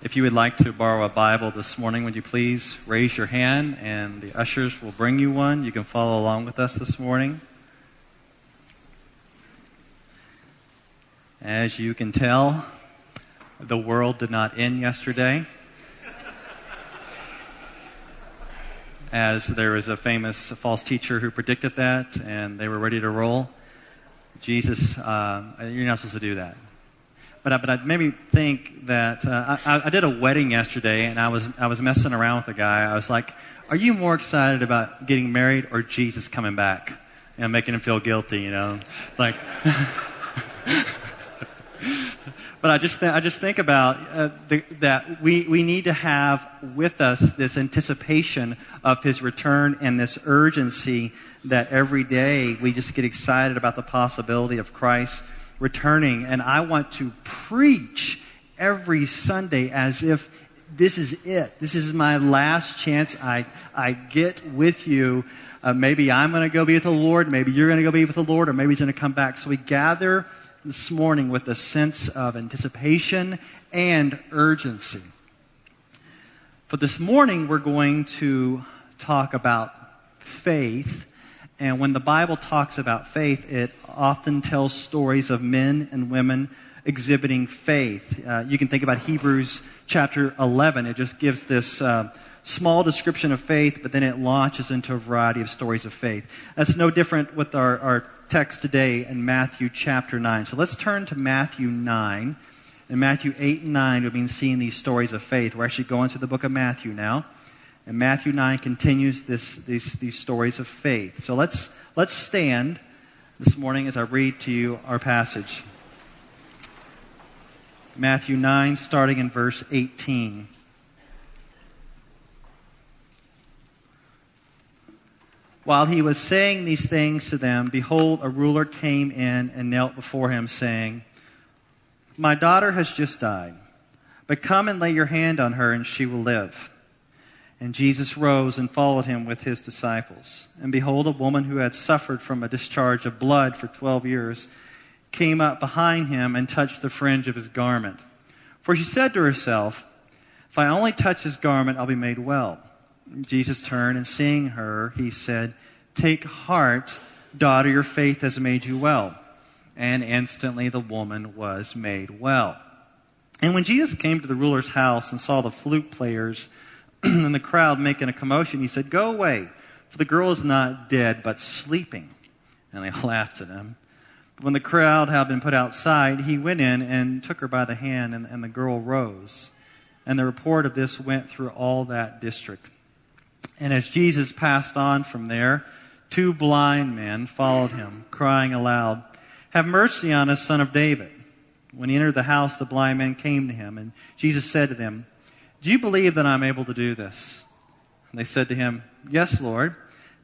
If you would like to borrow a Bible this morning, would you please raise your hand and the ushers will bring you one? You can follow along with us this morning. As you can tell, the world did not end yesterday. As there was a famous false teacher who predicted that, and they were ready to roll. Jesus, uh, you're not supposed to do that but I, but I maybe think that uh, I, I did a wedding yesterday, and I was I was messing around with a guy. I was like, "Are you more excited about getting married or Jesus coming back and making him feel guilty?" You know, like. but I just, th- I just think about uh, the, that we, we need to have with us this anticipation of his return and this urgency that every day we just get excited about the possibility of Christ returning, and I want to preach every Sunday as if this is it. This is my last chance I, I get with you. Uh, maybe I'm going to go be with the Lord. Maybe you're going to go be with the Lord, or maybe He's going to come back. So we gather this morning with a sense of anticipation and urgency. For this morning, we're going to talk about faith and when the Bible talks about faith, it often tells stories of men and women exhibiting faith. Uh, you can think about Hebrews chapter 11. It just gives this uh, small description of faith, but then it launches into a variety of stories of faith. That's no different with our, our text today in Matthew chapter 9. So let's turn to Matthew 9. In Matthew 8 and 9, we've been seeing these stories of faith. We're actually going through the book of Matthew now. And Matthew 9 continues this, these, these stories of faith. So let's, let's stand this morning as I read to you our passage. Matthew 9, starting in verse 18. While he was saying these things to them, behold, a ruler came in and knelt before him, saying, My daughter has just died, but come and lay your hand on her, and she will live. And Jesus rose and followed him with his disciples. And behold, a woman who had suffered from a discharge of blood for twelve years came up behind him and touched the fringe of his garment. For she said to herself, If I only touch his garment, I'll be made well. Jesus turned and seeing her, he said, Take heart, daughter, your faith has made you well. And instantly the woman was made well. And when Jesus came to the ruler's house and saw the flute players, and the crowd making a commotion, he said, Go away, for the girl is not dead, but sleeping. And they laughed at him. But when the crowd had been put outside, he went in and took her by the hand, and, and the girl rose. And the report of this went through all that district. And as Jesus passed on from there, two blind men followed him, crying aloud, Have mercy on us, son of David. When he entered the house, the blind men came to him, and Jesus said to them, do you believe that I'm able to do this? And they said to him, Yes, Lord.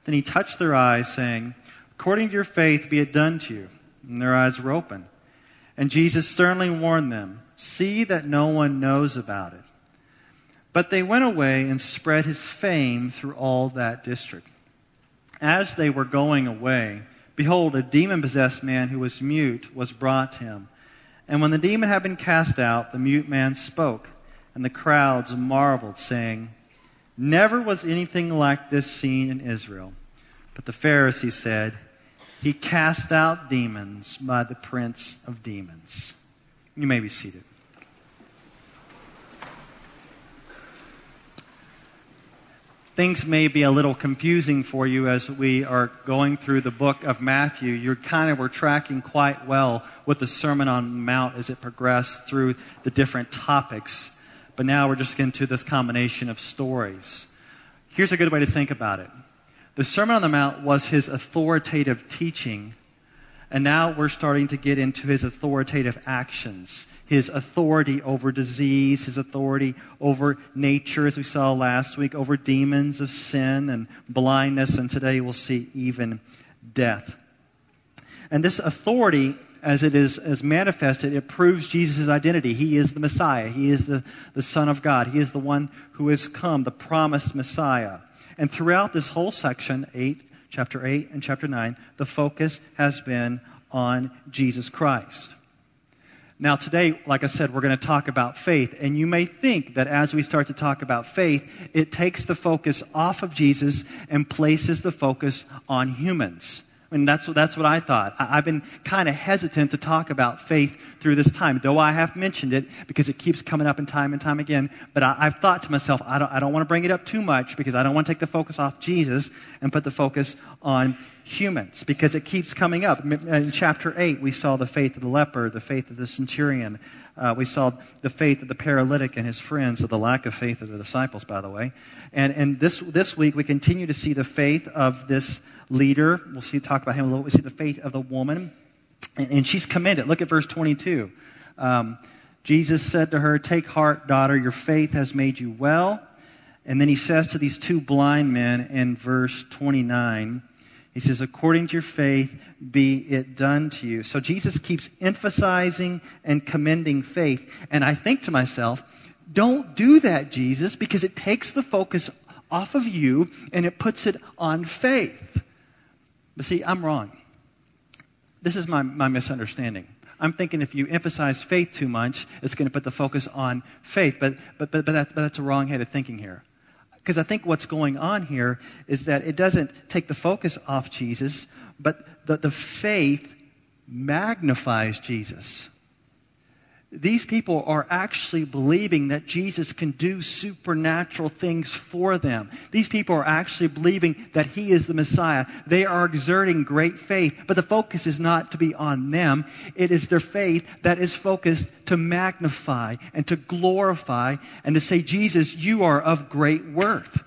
Then he touched their eyes, saying, According to your faith, be it done to you. And their eyes were open. And Jesus sternly warned them, See that no one knows about it. But they went away and spread his fame through all that district. As they were going away, behold, a demon possessed man who was mute was brought to him. And when the demon had been cast out, the mute man spoke and the crowds marveled, saying, Never was anything like this seen in Israel. But the Pharisees said, He cast out demons by the prince of demons. You may be seated. Things may be a little confusing for you as we are going through the book of Matthew. You're kind of, we're tracking quite well with the Sermon on Mount as it progressed through the different topics but now we're just getting to this combination of stories. Here's a good way to think about it the Sermon on the Mount was his authoritative teaching, and now we're starting to get into his authoritative actions. His authority over disease, his authority over nature, as we saw last week, over demons of sin and blindness, and today we'll see even death. And this authority as it is as manifested, it proves Jesus' identity. He is the Messiah. He is the, the Son of God. He is the one who has come, the promised Messiah. And throughout this whole section, 8, chapter 8 and chapter 9, the focus has been on Jesus Christ. Now, today, like I said, we're going to talk about faith. And you may think that as we start to talk about faith, it takes the focus off of Jesus and places the focus on humans. And that's, that's what I thought. I, have been kind of hesitant to talk about faith through this time, though I have mentioned it because it keeps coming up in time and time again. But I, have thought to myself, I don't, I don't want to bring it up too much because I don't want to take the focus off Jesus and put the focus on humans because it keeps coming up. In chapter 8, we saw the faith of the leper, the faith of the centurion. Uh, we saw the faith of the paralytic and his friends, or the lack of faith of the disciples, by the way. And, and this, this week, we continue to see the faith of this leader. We'll see, talk about him a little. We see the faith of the woman, and, and she's commended. Look at verse 22. Um, Jesus said to her, Take heart, daughter, your faith has made you well. And then he says to these two blind men in verse 29, he says, According to your faith, be it done to you. So Jesus keeps emphasizing and commending faith. And I think to myself, don't do that, Jesus, because it takes the focus off of you and it puts it on faith. But see, I'm wrong. This is my, my misunderstanding. I'm thinking if you emphasize faith too much, it's going to put the focus on faith. But, but, but, but, that, but that's a wrong headed thinking here. Because I think what's going on here is that it doesn't take the focus off Jesus, but the, the faith magnifies Jesus these people are actually believing that Jesus can do supernatural things for them. These people are actually believing that He is the Messiah. They are exerting great faith, but the focus is not to be on them. It is their faith that is focused to magnify and to glorify and to say, Jesus, you are of great worth.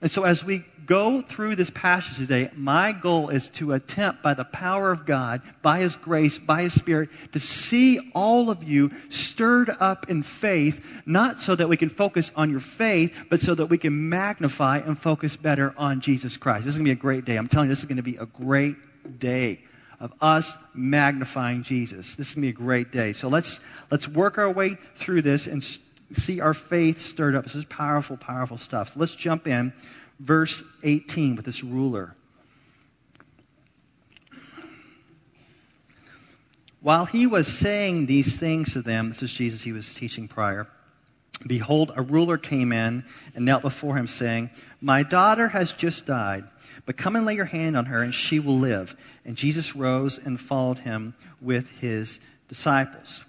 And so as we go through this passage today, my goal is to attempt by the power of God, by His grace, by His Spirit, to see all of you stirred up in faith, not so that we can focus on your faith, but so that we can magnify and focus better on Jesus Christ. This is going to be a great day. I'm telling you, this is going to be a great day of us magnifying Jesus. This is going to be a great day. So let's, let's work our way through this and see our faith stirred up. This is powerful, powerful stuff. So let's jump in verse 18 with this ruler. While he was saying these things to them, this is Jesus he was teaching prior, behold, a ruler came in and knelt before him, saying, My daughter has just died, but come and lay your hand on her, and she will live. And Jesus rose and followed him with his disciples.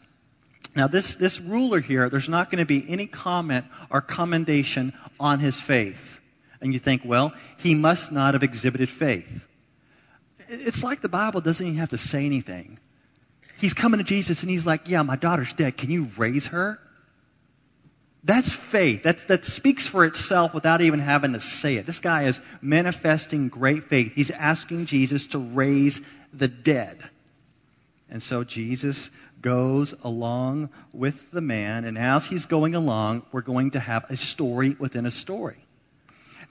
Now, this, this ruler here, there's not going to be any comment or commendation on his faith and you think, well, he must not have exhibited faith. It's like the Bible doesn't even have to say anything. He's coming to Jesus and he's like, Yeah, my daughter's dead. Can you raise her? That's faith. That, that speaks for itself without even having to say it. This guy is manifesting great faith. He's asking Jesus to raise the dead. And so Jesus goes along with the man, and as he's going along, we're going to have a story within a story.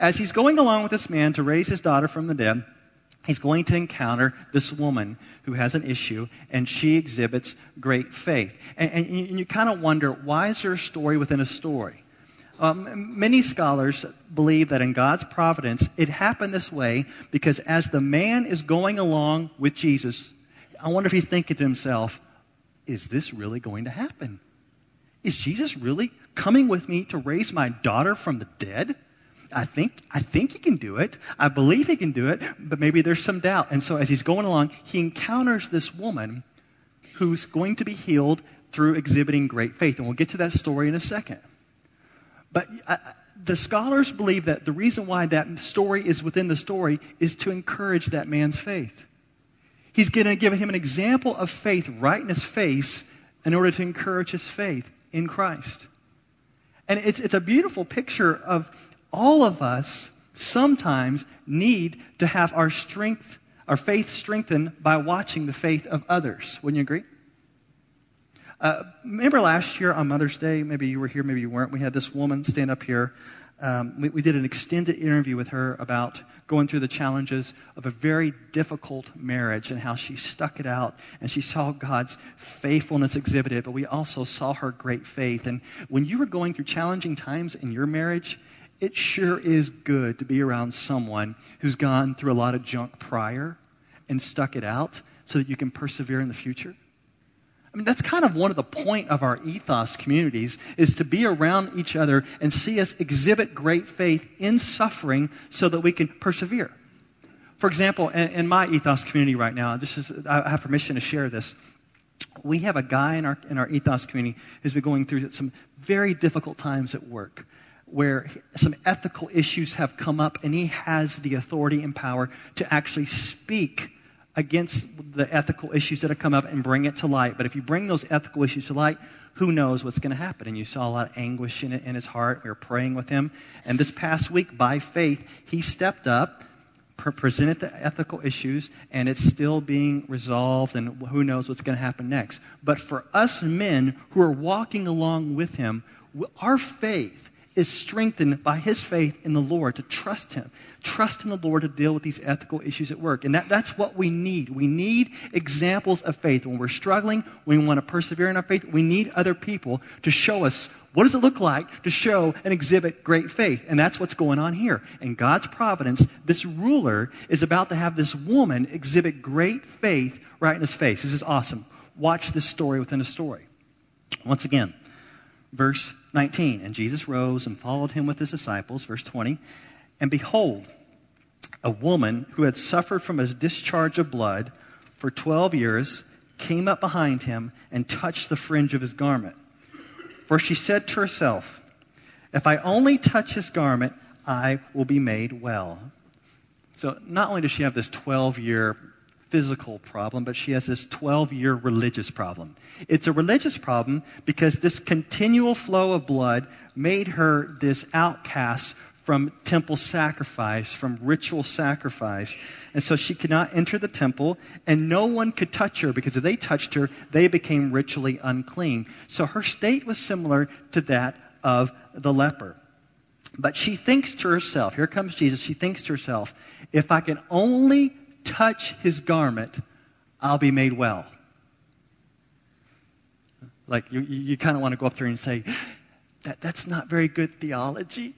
As he's going along with this man to raise his daughter from the dead, he's going to encounter this woman who has an issue, and she exhibits great faith. And, and you, you kind of wonder why is there a story within a story? Um, many scholars believe that in God's providence, it happened this way because as the man is going along with Jesus, I wonder if he's thinking to himself, is this really going to happen? Is Jesus really coming with me to raise my daughter from the dead? I think, I think he can do it. I believe he can do it, but maybe there's some doubt. And so as he's going along, he encounters this woman who's going to be healed through exhibiting great faith. And we'll get to that story in a second. But I, the scholars believe that the reason why that story is within the story is to encourage that man's faith. He's going to give him an example of faith right in his face in order to encourage his faith in Christ. And it's, it's a beautiful picture of all of us sometimes need to have our strength, our faith strengthened by watching the faith of others. Wouldn't you agree? Uh, remember last year on Mother's Day, maybe you were here, maybe you weren't, we had this woman stand up here. Um, we, we, did an extended interview with her about going through the challenges of a very difficult marriage and how she stuck it out and she saw God's faithfulness exhibited, but we also saw her great faith. And when you were going through challenging times in your marriage, it sure is good to be around someone who's gone through a lot of junk prior and stuck it out so that you can persevere in the future. I mean, that's kind of one of the point of our ethos communities is to be around each other and see us exhibit great faith in suffering so that we can persevere. For example, in, in my ethos community right now, this is, I have permission to share this. We have a guy in our, in our ethos community who's been going through some very difficult times at work where some ethical issues have come up and he has the authority and power to actually speak against the ethical issues that have come up and bring it to light. But if you bring those ethical issues to light, who knows what's going to happen? And you saw a lot of anguish in, it, in his heart. We were praying with him. And this past week, by faith, he stepped up, pre- presented the ethical issues, and it's still being resolved. And who knows what's going to happen next? But for us men who are walking along with him, our faith is strengthened by his faith in the Lord to trust him. Trust in the Lord to deal with these ethical issues at work. And that, that's what we need. We need examples of faith. When we're struggling, we want to persevere in our faith, we need other people to show us what does it look like to show and exhibit great faith. And that's what's going on here. In God's providence, this ruler is about to have this woman exhibit great faith right in his face. This is awesome. Watch this story within a story. Once again, verse 19. And Jesus rose and followed him with his disciples. Verse 20. And behold, a woman who had suffered from a discharge of blood for 12 years came up behind him and touched the fringe of his garment. For she said to herself, If I only touch his garment, I will be made well. So not only does she have this 12 year physical problem, but she has this 12 year religious problem. It's a religious problem because this continual flow of blood made her this outcast from temple sacrifice, from ritual sacrifice. And so she could not enter the temple, and no one could touch her because if they touched her, they became ritually unclean. So her state was similar to that of the leper. But she thinks to herself, here comes Jesus, she thinks to herself, if I can only touch his garment, I'll be made well. Like you, you kind of want to go up there and say, that, that's not very good theology.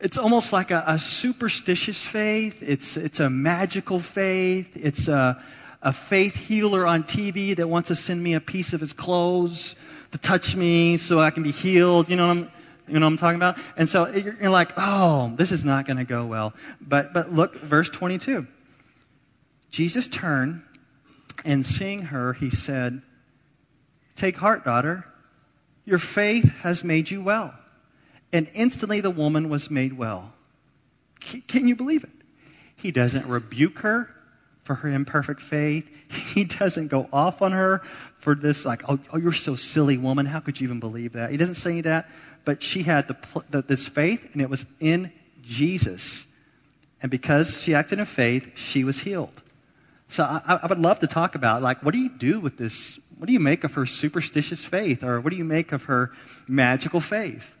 It's almost like a, a superstitious faith. It's, it's a magical faith. It's a, a faith healer on TV that wants to send me a piece of his clothes to touch me so I can be healed. You know what I'm, you know what I'm talking about? And so you're like, oh, this is not going to go well. But, but look, verse 22. Jesus turned and seeing her, he said, Take heart, daughter. Your faith has made you well. And instantly the woman was made well. Can you believe it? He doesn't rebuke her for her imperfect faith. He doesn't go off on her for this, like, oh, oh, you're so silly, woman. How could you even believe that? He doesn't say that but she had the, the, this faith, and it was in Jesus. And because she acted in faith, she was healed. So I, I, would love to talk about, like, what do you do with this? What do you make of her superstitious faith? Or what do you make of her magical faith?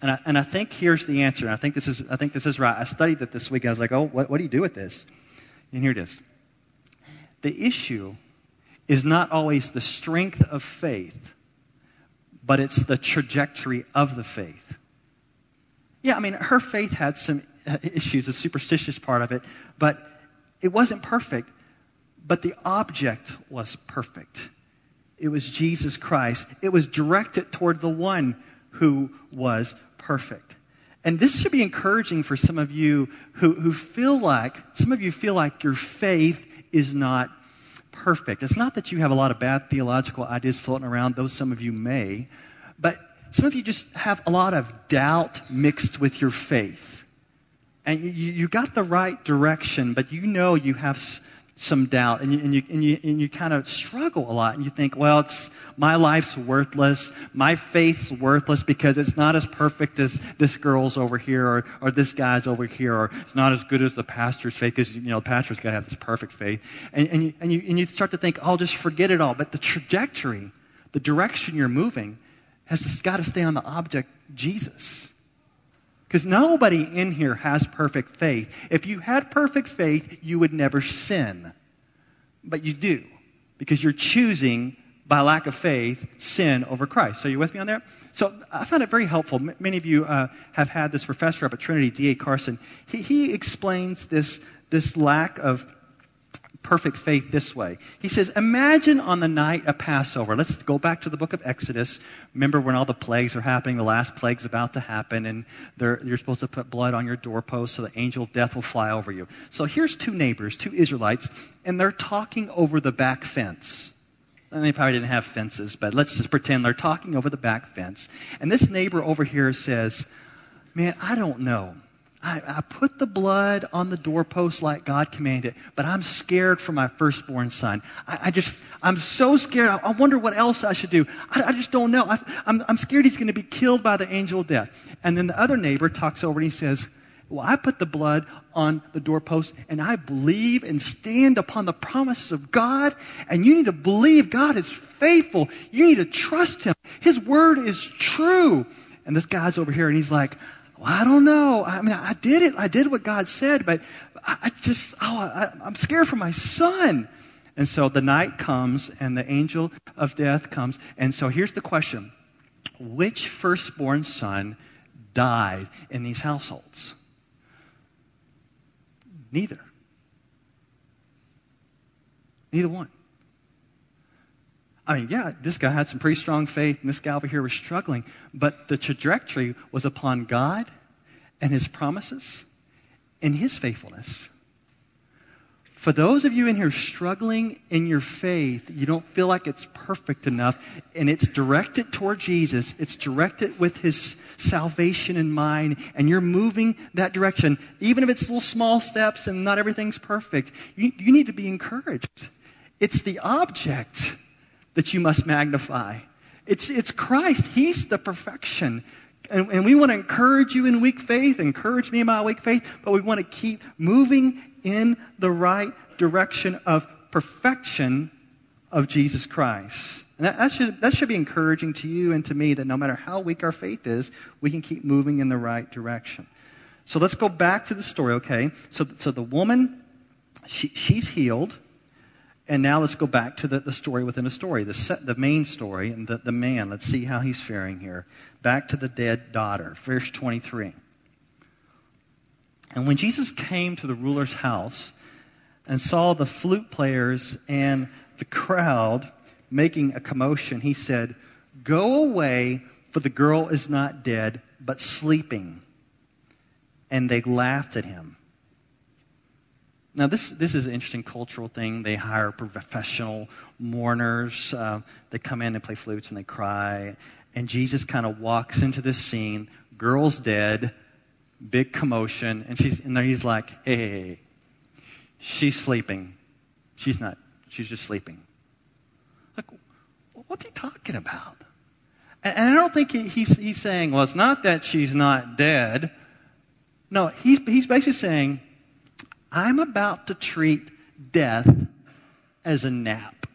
And I, and I think here's the answer. I think this is, I think this is right. I studied it this week. I was like, oh, what, what do you do with this? And here it is. The issue is not always the strength of faith, but it's the trajectory of the faith. Yeah, I mean, her faith had some issues, the superstitious part of it, but it wasn't perfect, but the object was perfect. It was Jesus Christ. It was directed toward the one who was perfect. And this should be encouraging for some of you who, who feel like, some of you feel like your faith is not perfect. It's not that you have a lot of bad theological ideas floating around, though some of you may, but some of you just have a lot of doubt mixed with your faith. And you, you got the right direction, but you know you have some doubt and you, and you, and you, and you kind of struggle a lot and you think, well, it's, my life's worthless. My faith's worthless because it's not as perfect as this girl's over here or, or this guy's over here or it's not as good as the pastor's faith because, you know, the pastor's got to have this perfect faith. And, and, you, and, you, and you start to think, oh, just forget it all. But the trajectory, the direction you're moving has just got to stay on the object, Jesus. Because nobody in here has perfect faith. If you had perfect faith, you would never sin. But you do, because you're choosing, by lack of faith, sin over Christ. So you with me on there? So I found it very helpful. M- many of you uh, have had this professor up at Trinity, D.A. Carson. He, he explains this, this lack of perfect faith this way. He says, Imagine on the night of Passover. Let's go back to the book of Exodus. Remember when all the plagues are happening? The last plague's about to happen, and you're supposed to put blood on your doorpost so the angel of death will fly over you. So here's two neighbors, two Israelites, and they're talking over the back fence. And they probably didn't have fences, but let's just pretend they're talking over the back fence. And this neighbor over here says, Man, I don't know. I, I, put the blood on the doorpost like God commanded, but I'm scared for my firstborn son. I, I just, I'm so scared. I, I, wonder what else I should do. I, I just don't know. I, I'm, I'm scared he's going to be killed by the angel of death. And then the other neighbor talks over and he says, Well, I put the blood on the doorpost and I believe and stand upon the promises of God. And you need to believe God is faithful. You need to trust him. His word is true. And this guy's over here and he's like, well, I don't know. I mean, I did it. I did what God said, but I, just, oh, I, I'm scared for my son. And so the night comes and the angel of death comes. And so here's the question Which firstborn son died in these households? Neither. Neither one. I mean, yeah, this guy had some pretty strong faith, and this guy over here was struggling, but the trajectory was upon God and His promises and His faithfulness. For those of you in here struggling in your faith, you don't feel like it's perfect enough, and it's directed toward Jesus, it's directed with His salvation in mind, and you're moving that direction, even if it's little small steps and not everything's perfect, you, you need to be encouraged. It's the object that you must magnify. It's, it's Christ. He's the perfection. And, and we want to encourage you in weak faith, encourage me in my weak faith, but we want to keep moving in the right direction of perfection of Jesus Christ. And that, that, should, that should be encouraging to you and to me that no matter how weak our faith is, we can keep moving in the right direction. So let's go back to the story, okay? So, so the woman, she, she's healed. And now let's go back to the, the story within a story, the, set, the main story, and the, the man. Let's see how he's faring here. Back to the dead daughter, verse 23. And when Jesus came to the ruler's house and saw the flute players and the crowd making a commotion, he said, Go away, for the girl is not dead, but sleeping. And they laughed at him. Now, this, this is an interesting cultural thing. They hire professional mourners. Uh, they come in and play flutes and they cry. And Jesus kind of walks into this scene. Girl's dead, big commotion. And, she's, and he's like, hey, hey, hey, she's sleeping. She's not, she's just sleeping. Like, what's he talking about? And, and I don't think he, he's, he's saying, well, it's not that she's not dead. No, he's, he's basically saying, I'm about to treat death as a nap.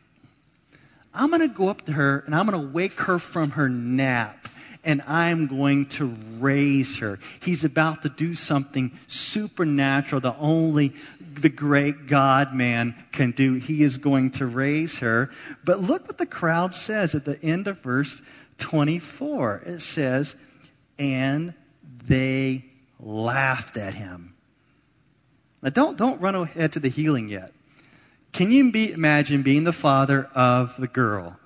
I'm going to go up to her and I'm going to wake her from her nap and I'm going to raise her. He's about to do something supernatural that only the great God man can do. He is going to raise her. But look what the crowd says at the end of verse 24. It says, and they laughed at him. Now, don't, don't run ahead to the healing yet. Can you be, imagine being the father of the girl?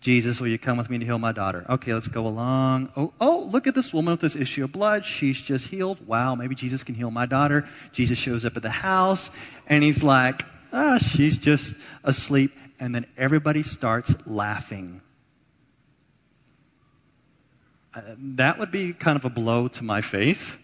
Jesus, will you come with me to heal my daughter? Okay, let's go along. Oh, oh, look at this woman with this issue of blood. She's just healed. Wow, maybe Jesus can heal my daughter. Jesus shows up at the house and he's like, ah, she's just asleep. And then everybody starts laughing. Uh, that would be kind of a blow to my faith.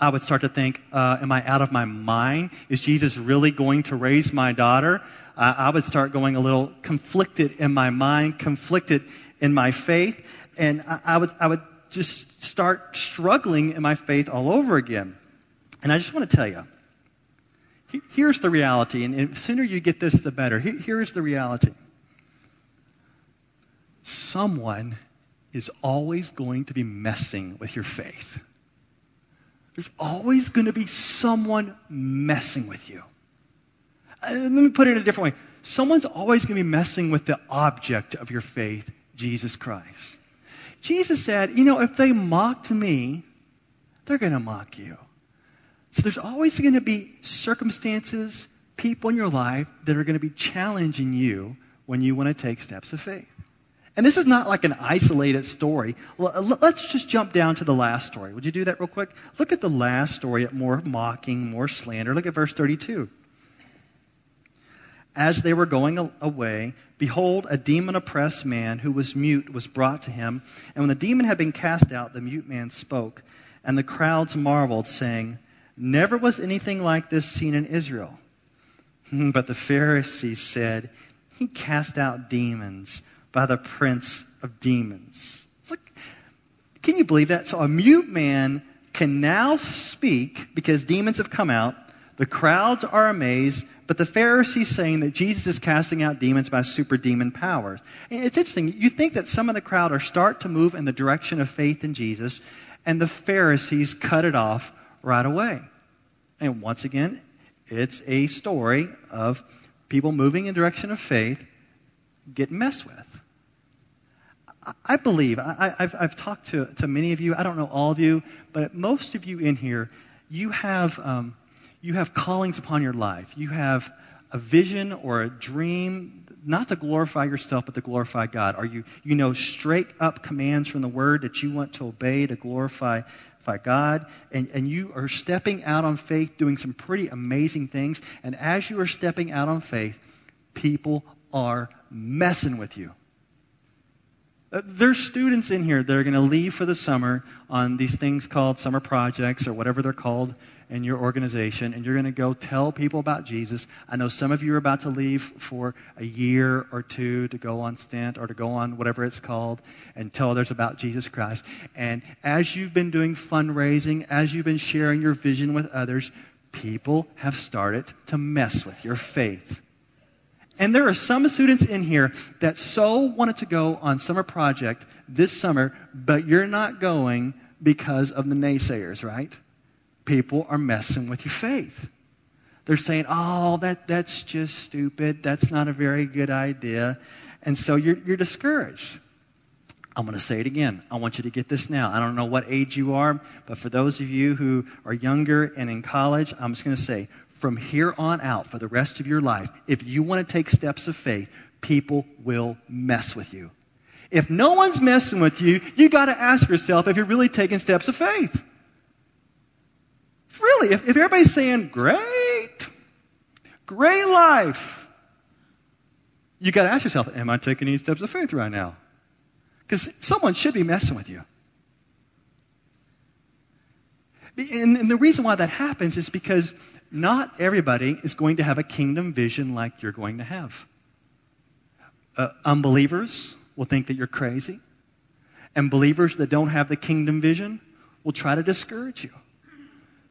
I would start to think, uh, Am I out of my mind? Is Jesus really going to raise my daughter? Uh, I would start going a little conflicted in my mind, conflicted in my faith, and I, I, would, I would just start struggling in my faith all over again. And I just want to tell you here's the reality, and the sooner you get this, the better. here's the reality someone is always going to be messing with your faith. There's always going to be someone messing with you. Uh, let me put it in a different way. Someone's always going to be messing with the object of your faith, Jesus Christ. Jesus said, you know, if they mocked me, they're going to mock you. So there's always going to be circumstances, people in your life that are going to be challenging you when you want to take steps of faith. And this is not like an isolated story. Let's just jump down to the last story. Would you do that real quick? Look at the last story at more mocking, more slander. Look at verse 32. As they were going away, behold, a demon oppressed man who was mute was brought to him. And when the demon had been cast out, the mute man spoke. And the crowds marveled, saying, Never was anything like this seen in Israel. But the Pharisees said, He cast out demons by the prince of demons. It's like, can you believe that? So a mute man can now speak because demons have come out. The crowds are amazed, but the Pharisees saying that Jesus is casting out demons by super demon powers. And it's interesting. You think that some of the crowd are start to move in the direction of faith in Jesus, and the Pharisees cut it off right away. And once again, it's a story of people moving in direction of faith getting messed with. I believe, I, have I've talked to, to many of you, I don't know all of you, but most of you in here, you have, um, you have callings upon your life. You have a vision or a dream, not to glorify yourself, but to glorify God. Are you, you know, straight up commands from the Word that you want to obey to glorify, glorify God, and, and you are stepping out on faith, doing some pretty amazing things. And as you are stepping out on faith, people are messing with you. Uh, there's students in here that are going to leave for the summer on these things called summer projects or whatever they're called in your organization, and you're going to go tell people about Jesus. I know some of you are about to leave for a year or two to go on stint or to go on whatever it's called and tell others about Jesus Christ. And as you've been doing fundraising, as you've been sharing your vision with others, people have started to mess with your faith. And there are some students in here that so wanted to go on summer project this summer, but you're not going because of the naysayers, right? People are messing with your faith. They're saying, oh, that, that's just stupid. That's not a very good idea. And so you're, you're discouraged. I'm going to say it again. I want you to get this now. I don't know what age you are, but for those of you who are younger and in college, I'm just going to say from here on out for the rest of your life, if you want to take steps of faith, people will mess with you. If no one's messing with you, you got to ask yourself if you're really taking steps of faith. Really, if, if everybody's saying, great, great life, you got to ask yourself, am I taking any steps of faith right now? Because someone should be messing with you. And, and the reason why that happens is because not everybody is going to have a kingdom vision like you're going to have. Uh, unbelievers will think that you're crazy, and believers that don't have the kingdom vision will try to discourage you.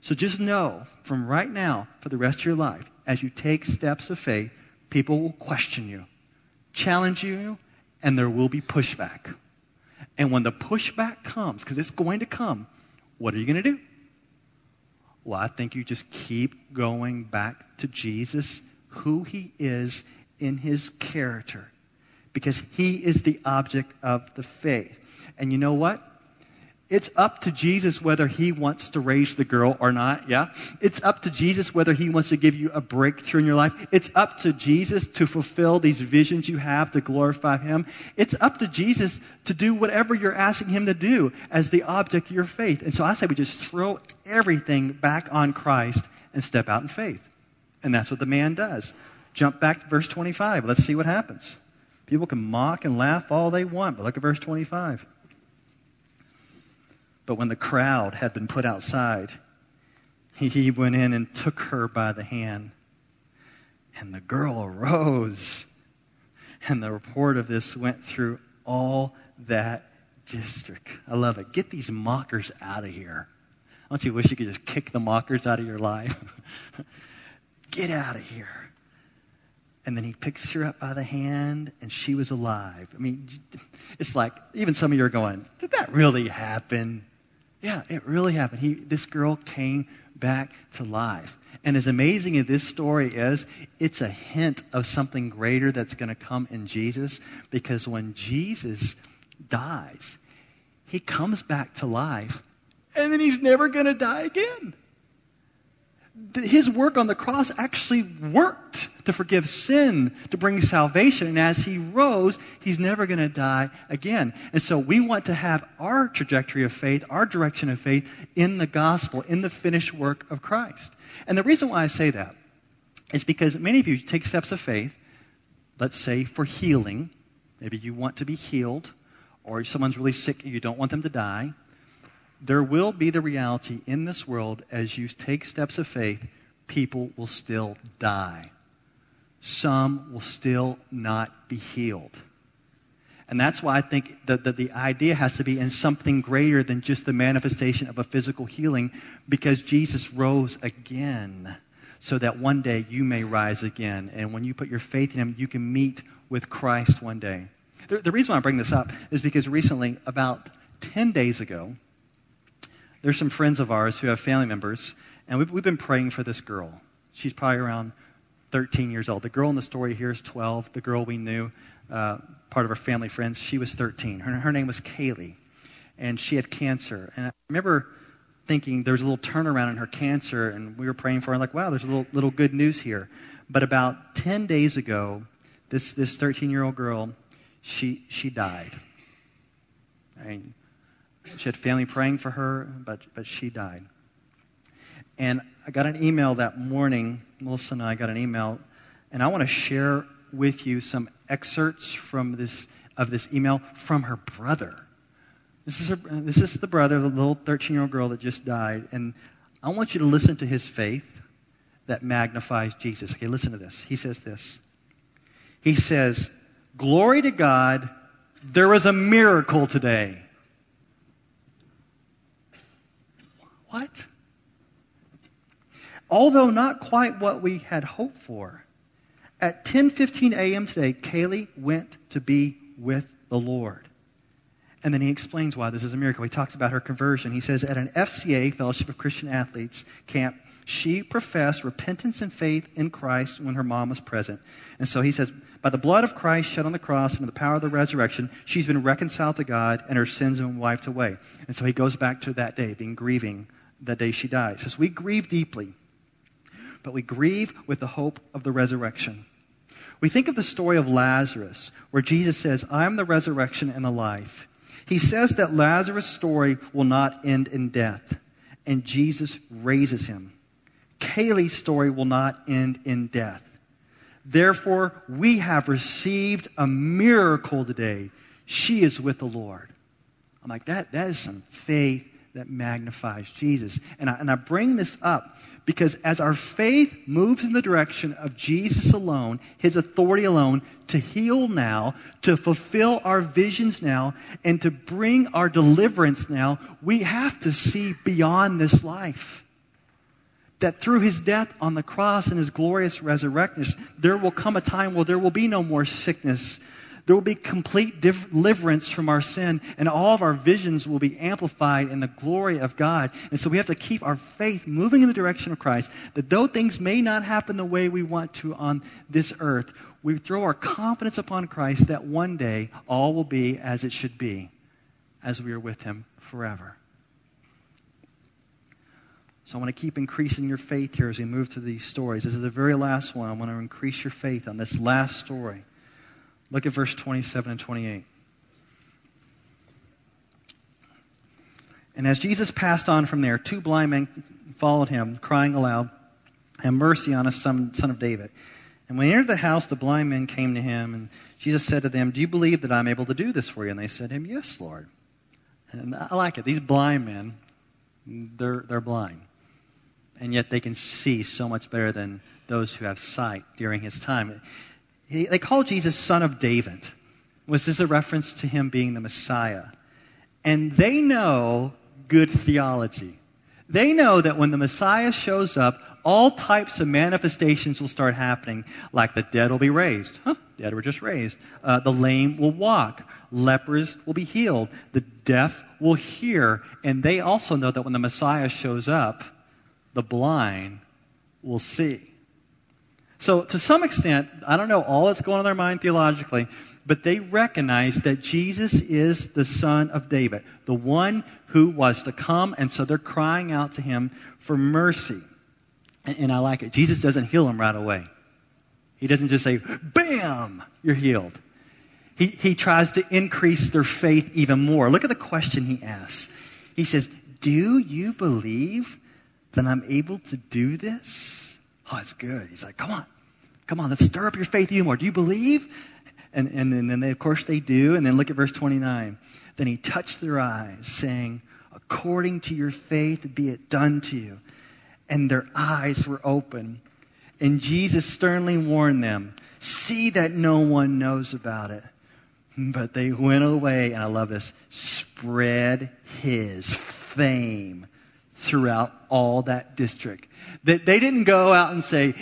So just know from right now, for the rest of your life, as you take steps of faith, people will question you, challenge you, and there will be pushback. And when the pushback comes, because it's going to come, what are you going to do? Well, I think you just keep going back to Jesus, who he is in his character, because he is the object of the faith. And you know what? It's up to Jesus whether he wants to raise the girl or not, yeah? It's up to Jesus whether he wants to give you a breakthrough in your life. It's up to Jesus to fulfill these visions you have to glorify him. It's up to Jesus to do whatever you're asking him to do as the object of your faith. And so I say we just throw everything back on Christ and step out in faith. And that's what the man does. Jump back to verse 25. Let's see what happens. People can mock and laugh all they want, but look at verse 25. But when the crowd had been put outside, he went in and took her by the hand. And the girl arose. And the report of this went through all that district. I love it. Get these mockers out of here. Don't you wish you could just kick the mockers out of your life? Get out of here. And then he picks her up by the hand, and she was alive. I mean, it's like, even some of you are going, Did that really happen? Yeah, it really happened. He, this girl came back to life. And as amazing as this story is, it's a hint of something greater that's going to come in Jesus because when Jesus dies, he comes back to life and then he's never going to die again. His work on the cross actually worked to forgive sin, to bring salvation. And as he rose, he's never going to die again. And so we want to have our trajectory of faith, our direction of faith in the gospel, in the finished work of Christ. And the reason why I say that is because many of you take steps of faith, let's say for healing. Maybe you want to be healed, or someone's really sick and you don't want them to die there will be the reality in this world as you take steps of faith, people will still die. Some will still not be healed. And that's why I think that, the idea has to be in something greater than just the manifestation of a physical healing, because Jesus rose again so that one day you may rise again. And when you put your faith in Him, you can meet with Christ one day. The, the reason I bring this up is because recently, about 10 days ago, there's some friends of ours who have family members, and we've, we've been praying for this girl. She's probably around 13 years old. The girl in the story here is 12. The girl we knew, uh, part of our family friends, she was 13. Her, her name was Kaylee, and she had cancer. And I remember thinking there was a little turnaround in her cancer, and we were praying for her, like, wow, there's a little, little good news here. But about 10 days ago, this, this 13 year old girl, she, she died. I mean, she had family praying for her, but, but she died. And I got an email that morning. Melissa and I got an email, and I want to share with you some excerpts from this, of this email from her brother. This is, her, this is the brother, the little 13 year old girl that just died. And I want you to listen to his faith that magnifies Jesus. Okay, listen to this. He says this. He says, Glory to God, there was a miracle today. What? Although not quite what we had hoped for. At 10:15 a.m. today, Kaylee went to be with the Lord. And then he explains why this is a miracle. He talks about her conversion. He says, at an FCA, Fellowship of Christian Athletes camp, she professed repentance and faith in Christ when her mom was present. And so he says, by the blood of Christ shed on the cross and the power of the resurrection, she's been reconciled to God and her sins have been wiped away. And so he goes back to that day, being grieving the day she died. Says we grieve deeply, but we grieve with the hope of the resurrection. We think of the story of Lazarus, where Jesus says, I am the resurrection and the life. He says that Lazarus' story will not end in death, and Jesus raises him. Kaylee's story will not end in death. Therefore, we have received a miracle today. She is with the Lord. I'm like, that, that is some faith that magnifies Jesus. And I, and I bring this up because as our faith moves in the direction of Jesus alone, his authority alone, to heal now, to fulfill our visions now, and to bring our deliverance now, we have to see beyond this life. That through his death on the cross and his glorious resurrection, there will come a time where there will be no more sickness, there will be complete deliverance from our sin, and all of our visions will be amplified in the glory of God. And so we have to keep our faith moving in the direction of Christ, that though things may not happen the way we want to on this earth, we throw our confidence upon Christ that one day all will be as it should be, as we are with Him forever. So I want to keep increasing your faith here as we move through these stories. This is the very last one. I want to increase your faith on this last story. Look at verse 27 and 28. And as Jesus passed on from there, two blind men followed him, crying aloud, Have mercy on us, son, son of David. And when he entered the house, the blind men came to him, and Jesus said to them, Do you believe that I'm able to do this for you? And they said to him, Yes, Lord. And I like it. These blind men, they're, they're blind. And yet they can see so much better than those who have sight during his time. He, they call Jesus son of David. Was this a reference to him being the Messiah? And they know good theology. They know that when the Messiah shows up, all types of manifestations will start happening, like the dead will be raised. Huh? Dead were just raised. Uh, the lame will walk. Lepers will be healed. The deaf will hear. And they also know that when the Messiah shows up, the blind will see. So, to some extent, I don't know all that's going on in their mind theologically, but they recognize that Jesus is the Son of David, the one who was to come, and so they're crying out to him for mercy. And, and I like it. Jesus doesn't heal him right away. He doesn't just say, bam, you're healed. He, he tries to increase their faith even more. Look at the question he asks. He says, Do you believe that I'm able to do this? Oh, it's good. He's like, Come on, come on, let's stir up your faith even more. Do you believe? And, and, and then, they, of course, they do. And then look at verse 29. Then he touched their eyes, saying, According to your faith, be it done to you. And their eyes were open. And Jesus sternly warned them, See that no one knows about it. But they went away, and I love this, spread his fame throughout all that district. That they didn't go out and say,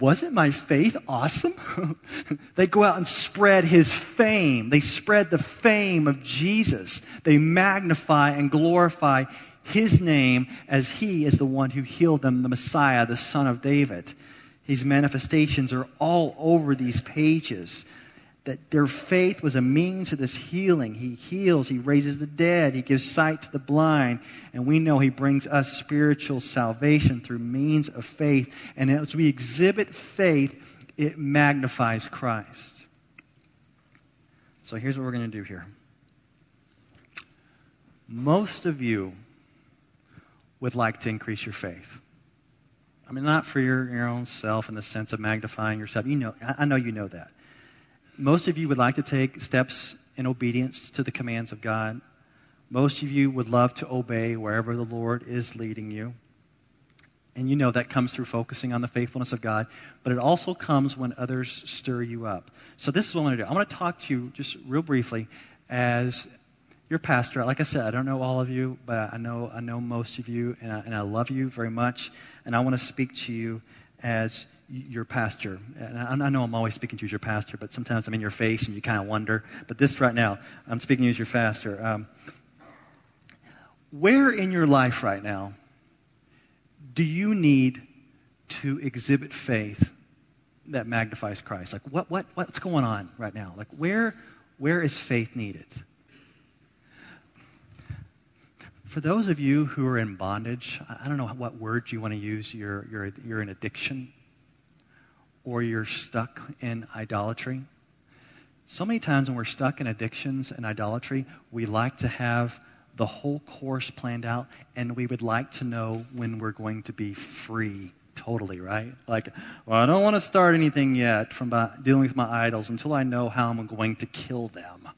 wasn't my faith awesome? they go out and spread his fame. They spread the fame of Jesus. They magnify and glorify his name as he is the one who healed them, the Messiah, the Son of David. These manifestations are all over these pages that their faith was a means to this healing. He heals, He raises the dead, He gives sight to the blind, and we know He brings us spiritual salvation through means of faith. And as we exhibit faith, it magnifies Christ. So here's what we're going to do here. Most of you would like to increase your faith. I mean, not for your, your own self in the sense of magnifying yourself. You know, I know you know that most of you would like to take steps in obedience to the commands of God. Most of you would love to obey wherever the Lord is leading you. And you know that comes through focusing on the faithfulness of God, but it also comes when others stir you up. So, this is what I'm going to do. I'm going to talk to you just real briefly as your pastor. Like I said, I don't know all of you, but I know, I know most of you, and I, and I love you very much. And I want to speak to you as your pastor. And I, know I'm always speaking to you as your pastor, but sometimes I'm in your face and you kind of wonder. But this right now, I'm speaking to you as your pastor. Um, where in your life right now do you need to exhibit faith that magnifies Christ? Like, what, what, what's going on right now? Like, where, where is faith needed? For those of you who are in bondage, I don't know what word you want to use. You're, you're, you're in addiction or you're stuck in idolatry. So many times when we're stuck in addictions and idolatry, we like to have the whole course planned out and we would like to know when we're going to be free totally, right? Like, well, I don't want to start anything yet from dealing with my idols until I know how I'm going to kill them.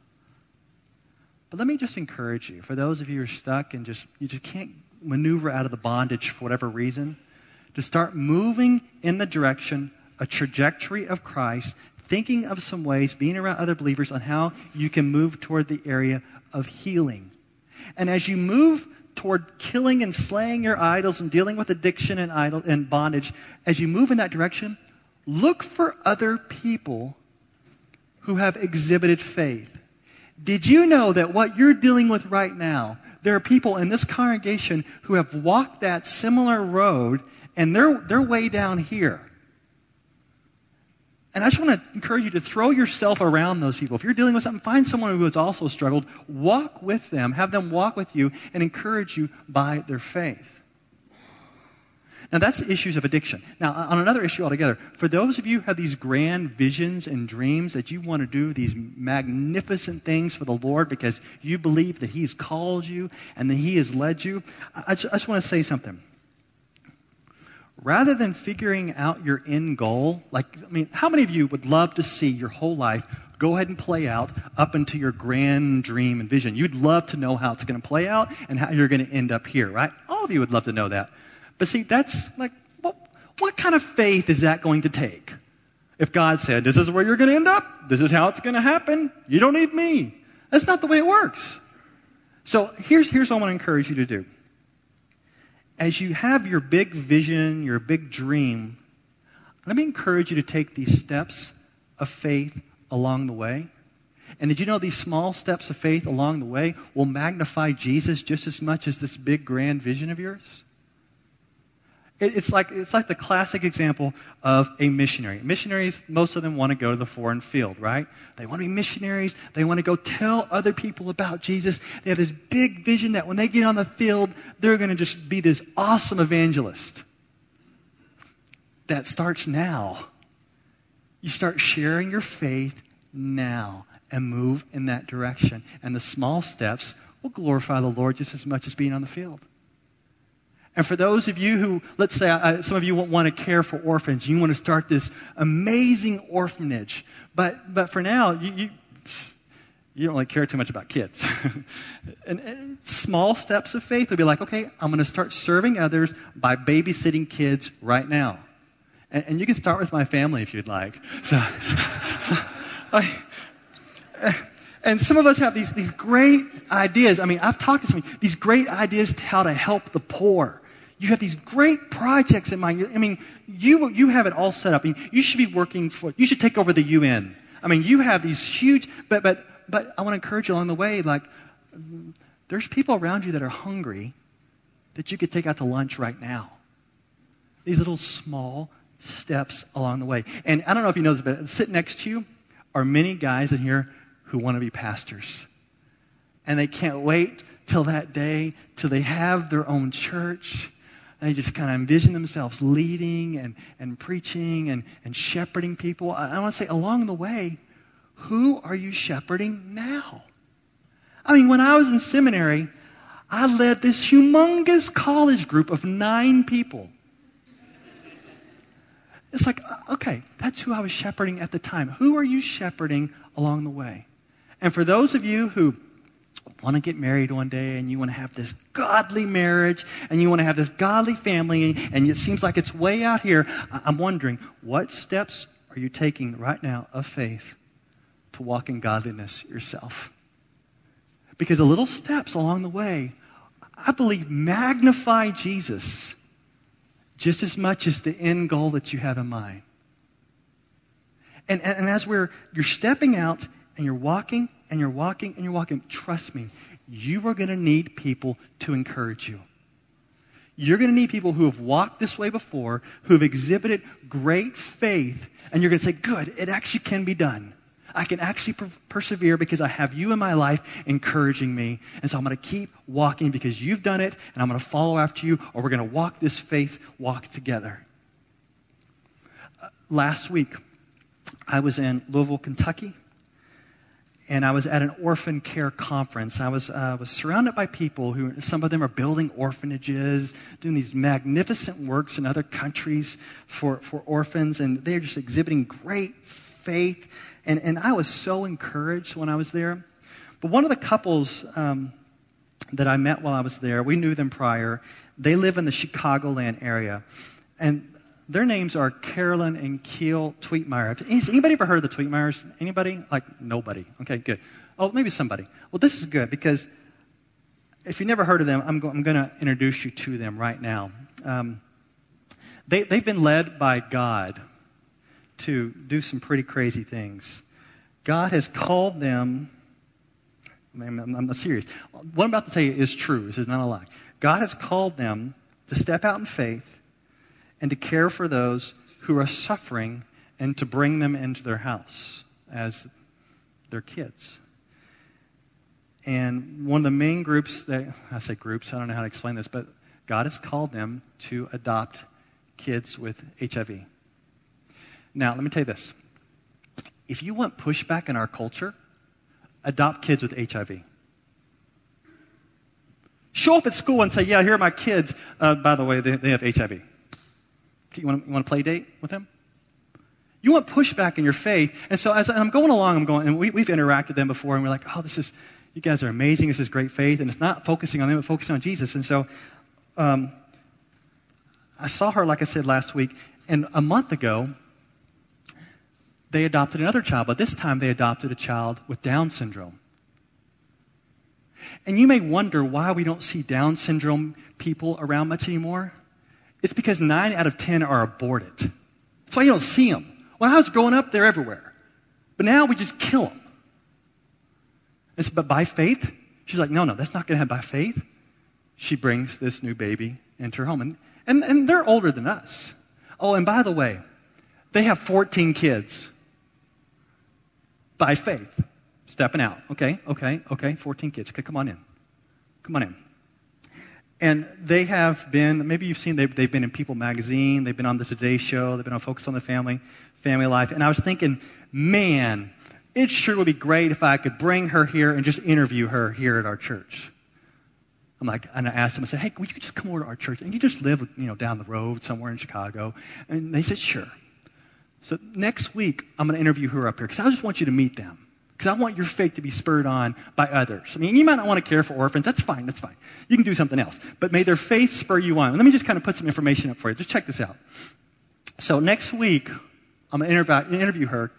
But let me just encourage you, for those of you who are stuck and just you just can't maneuver out of the bondage for whatever reason, to start moving in the direction a trajectory of Christ, thinking of some ways, being around other believers on how you can move toward the area of healing. And as you move toward killing and slaying your idols and dealing with addiction and idol and bondage, as you move in that direction, look for other people who have exhibited faith. Did you know that what you're dealing with right now, there are people in this congregation who have walked that similar road and they're, they're way down here. And I just want to encourage you to throw yourself around those people. If you're dealing with something, find someone who has also struggled, walk with them, have them walk with you, and encourage you by their faith. Now, that's issues of addiction. Now, on another issue altogether, for those of you who have these grand visions and dreams that you want to do these magnificent things for the Lord because you believe that He's called you and that He has led you, I just, I just want to say something rather than figuring out your end goal, like, I mean, how many of you would love to see your whole life go ahead and play out up into your grand dream and vision? You'd love to know how it's going to play out and how you're going to end up here, right? All of you would love to know that. But see, that's like, what, what kind of faith is that going to take? If God said, this is where you're going to end up, this is how it's going to happen, you don't need me. That's not the way it works. So here's, here's what I want to encourage you to do as you have your big vision, your big dream, let me encourage you to take these steps of faith along the way. And did you know these small steps of faith along the way will magnify Jesus just as much as this big grand vision of yours? It's like, it's like the classic example of a missionary. Missionaries, most of them want to go to the foreign field, right? They want to be missionaries. They want to go tell other people about Jesus. They have this big vision that when they get on the field, they're going to just be this awesome evangelist. that starts now. You start sharing your faith now and move in that direction. And the small steps will glorify the Lord just as much as being on the field. And for those of you who, let's say, uh, some of you want to care for orphans, you want to start this amazing orphanage. But, but for now, you, you, you don't really care too much about kids. and, and, small steps of faith would be like, okay, I'm going to start serving others by babysitting kids right now. And, and you can start with my family if you'd like. So, so I, and some of us have these, these great ideas. I mean, I've talked to some these great ideas to how to help the poor. You have these great projects in mind. I mean, you, you have it all set up. You should be working for, you should take over the UN. I mean, you have these huge, but, but, but I want to encourage you along the way, like, there's people around you that are hungry that you could take out to lunch right now. These little small steps along the way. And I don't know if you know this, but sitting next to you are many guys in here who want to be pastors. And they can't wait till that day, till they have their own church they just kind of envision themselves leading and, and preaching and, and shepherding people. I, I want to say, along the way, who are you shepherding now? I mean, when I was in seminary, I led this humongous college group of nine people. It's like, uh, okay, that's who I was shepherding at the time. Who are you shepherding along the way? And for those of you who want to get married one day and you want to have this godly marriage and you want to have this godly family and it seems like it's way out here, I'm wondering what steps are you taking right now of faith to walk in godliness yourself? Because the little steps along the way, I believe, magnify Jesus just as much as the end goal that you have in mind. And, and, and as we're, you're stepping out and you're walking and you're walking and you're walking, trust me, you are going to need people to encourage you. You're going to need people who have walked this way before, who have exhibited great faith, and you're going to say, Good, it actually can be done. I can actually per- persevere because I have you in my life encouraging me. And so I'm going to keep walking because you've done it, and I'm going to follow after you, or we're going to walk this faith walk together. Uh, last week, I was in Louisville, Kentucky and I was at an orphan care conference. I was, uh, was surrounded by people who, some of them are building orphanages, doing these magnificent works in other countries for, for orphans, and they're just exhibiting great faith. And, and I was so encouraged when I was there. But one of the couples um, that I met while I was there, we knew them prior, they live in the Chicagoland area. And their names are Carolyn and Keel Twietmeyer. Has anybody ever heard of the Twietmeyers? Anybody? Like nobody. Okay, good. Oh, maybe somebody. Well, this is good because if you never heard of them, I'm, I'm going to introduce you to them right now. Um, they, they've been led by God to do some pretty crazy things. God has called them, I'm, I'm, I'm serious. What I'm about to tell you is true. This is not a lie. God has called them to step out in faith and to care for those who are suffering and to bring them into their house as their kids. And one of the main groups that, I say groups, I don't know how to explain this, but God has called them to adopt kids with HIV. Now, let me tell you this. If you want pushback in our culture, adopt kids with HIV. Show up at school and say, Yeah, here are my kids. Uh, by the way, they, they have HIV. You want, to, play date with him? You want pushback in your faith. And so as I'm going along, I'm going, and we, we've interacted with them before, and we're like, oh, this is, you guys are amazing. This is great faith. And it's not focusing on them, but focusing on Jesus. And so um, I saw her, like I said last week, and a month ago, they adopted another child, but this time they adopted a child with Down syndrome. And you may wonder why we don't see Down syndrome people around much anymore. It's because nine out of 10 are aborted. That's why you don't see them. When I was growing up, they're everywhere. But now we just kill them. It's, but by faith, she's like, no, no, that's not going to happen by faith. She brings this new baby into her home. And, and, and they're older than us. Oh, and by the way, they have 14 kids by faith. Stepping out. Okay, okay, okay, 14 kids. Okay, come on in. Come on in. And they have been, maybe you've seen, they've, they've been in People magazine, they've been on the Today Show, they've been on Focus on the Family, Family Life. And I was thinking, man, it sure would be great if I could bring her here and just interview her here at our church. I'm like, and I asked them, I said, hey, would you just come over to our church? And you just live, you know, down the road somewhere in Chicago. And they said, sure. So next week, I'm going to interview her up here because I just want you to meet them. Because I want your faith to be spurred on by others. I mean, you might not want to care for orphans. That's fine. That's fine. You can do something else. But may their faith spur you on. Let me just kind of put some information up for you. Just check this out. So next week, I'm going to interview, her.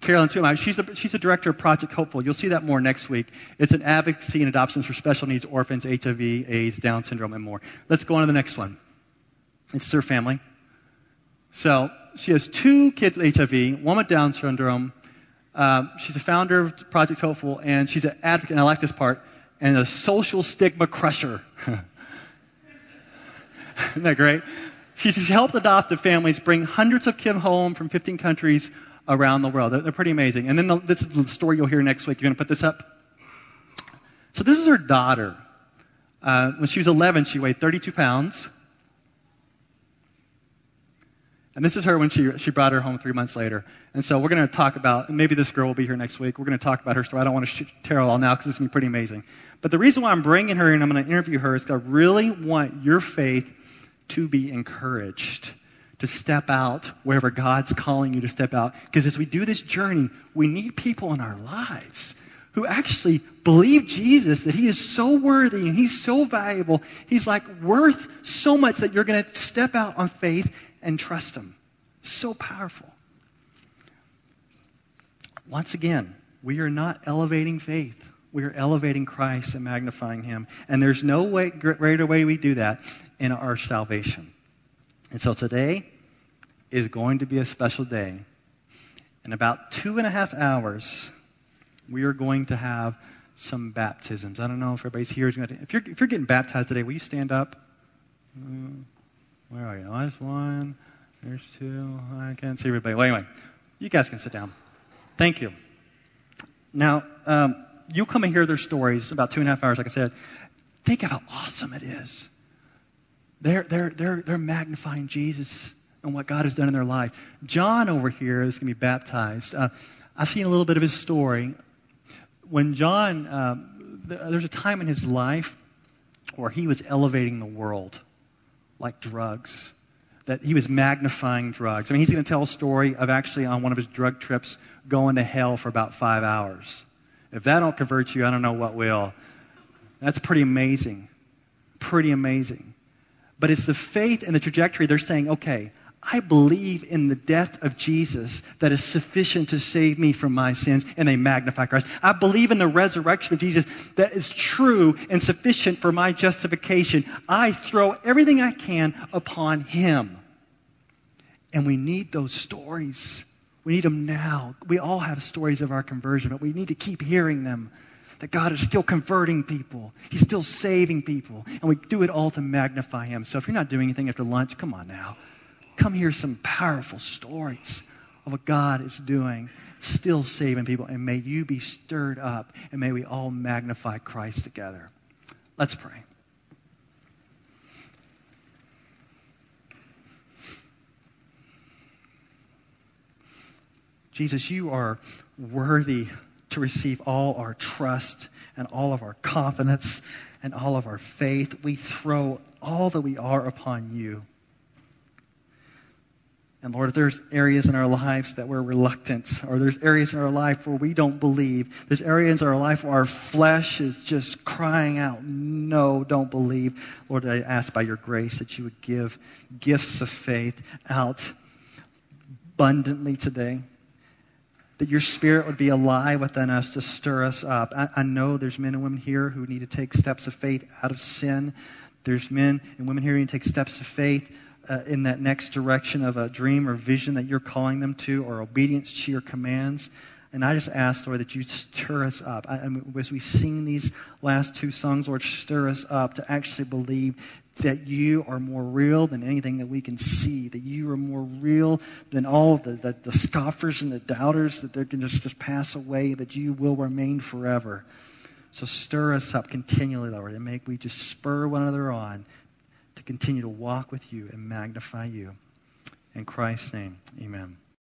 Carolyn Tuama, she's the, she's the director of Project Hopeful. You'll see that more next week. It's an advocacy and adoptions for special needs orphans, HIV, AIDS, Down syndrome, and more. Let's go on to the next one. It's her family. So she has two kids with HIV, one with Down syndrome. Um, she's a founder of Project Hopeful, and she's an advocate, and I like this part, and a social stigma crusher. Isn't that great? She's helped adoptive families bring hundreds of kids home from 15 countries around the world. They're, they're pretty amazing. And then the, this is the story you'll hear next week. You're going to put this up? So this is her daughter. Uh, when she was 11, she weighed 32 pounds. And this is her when she, she brought her home three months later. And so we're going to talk about, and maybe this girl will be here next week. We're going to talk about her story. I don't want to tell her all now because it's going to be pretty amazing. But the reason why I'm bringing her and I'm going to interview her is because I really want your faith to be encouraged to step out wherever God's calling you to step out. Because as we do this journey, we need people in our lives who actually believe Jesus, that he is so worthy and he's so valuable. He's like worth so much that you're going to step out on faith and trust him. So powerful. Once again, we are not elevating faith. We are elevating Christ and magnifying him. And there's no way, greater way we do that in our salvation. And so today is going to be a special day. In about two and a half hours, we are going to have some baptisms. I don't know if everybody's here. If you're, if you're getting baptized today, will you stand up? Mm. Where are you? There's one. There's two. I can't see everybody. Well, anyway, you guys can sit down. Thank you. Now, um, you come and hear their stories about two and a half hours, like I said. Think of how awesome it is. They're, they're, they're, they're magnifying Jesus and what God has done in their life. John over here is going to be baptized. Uh, I've seen a little bit of his story. When John, um, th- there's a time in his life where he was elevating the world like drugs, that he was magnifying drugs. I mean, he's going to tell a story of actually on one of his drug trips going to hell for about five hours. If that don't convert you, I don't know what will. That's pretty amazing. Pretty amazing. But it's the faith and the trajectory. They're saying, okay, I believe in the death of Jesus that is sufficient to save me from my sins, and they magnify Christ. I believe in the resurrection of Jesus that is true and sufficient for my justification. I throw everything I can upon Him. And we need those stories. We need them now. We all have stories of our conversion, but we need to keep hearing them. That God is still converting people, He's still saving people, and we do it all to magnify Him. So if you're not doing anything after lunch, come on now. Come hear some powerful stories of what God is doing, still saving people. And may you be stirred up, and may we all magnify Christ together. Let's pray. Jesus, you are worthy to receive all our trust and all of our confidence and all of our faith. We throw all that we are upon you. And Lord, if there's areas in our lives that we're reluctant, or there's areas in our life where we don't believe, there's areas in our life where our flesh is just crying out, no, don't believe. Lord, I ask by your grace that you would give gifts of faith out abundantly today. That your spirit would be alive within us to stir us up. I, I know there's men and women here who need to take steps of faith out of sin. There's men and women here who need to take steps of faith uh, in that next direction of a dream or vision that you're calling them to or obedience to your commands. And I just ask, Lord, that you stir us up. I, as we sing these last two songs, Lord, stir us up to actually believe that you are more real than anything that we can see, that you are more real than all the, the, the scoffers and the doubters, that they can just, just pass away, that you will remain forever. So stir us up continually, Lord, and make we just spur one another on continue to walk with you and magnify you. In Christ's name, amen.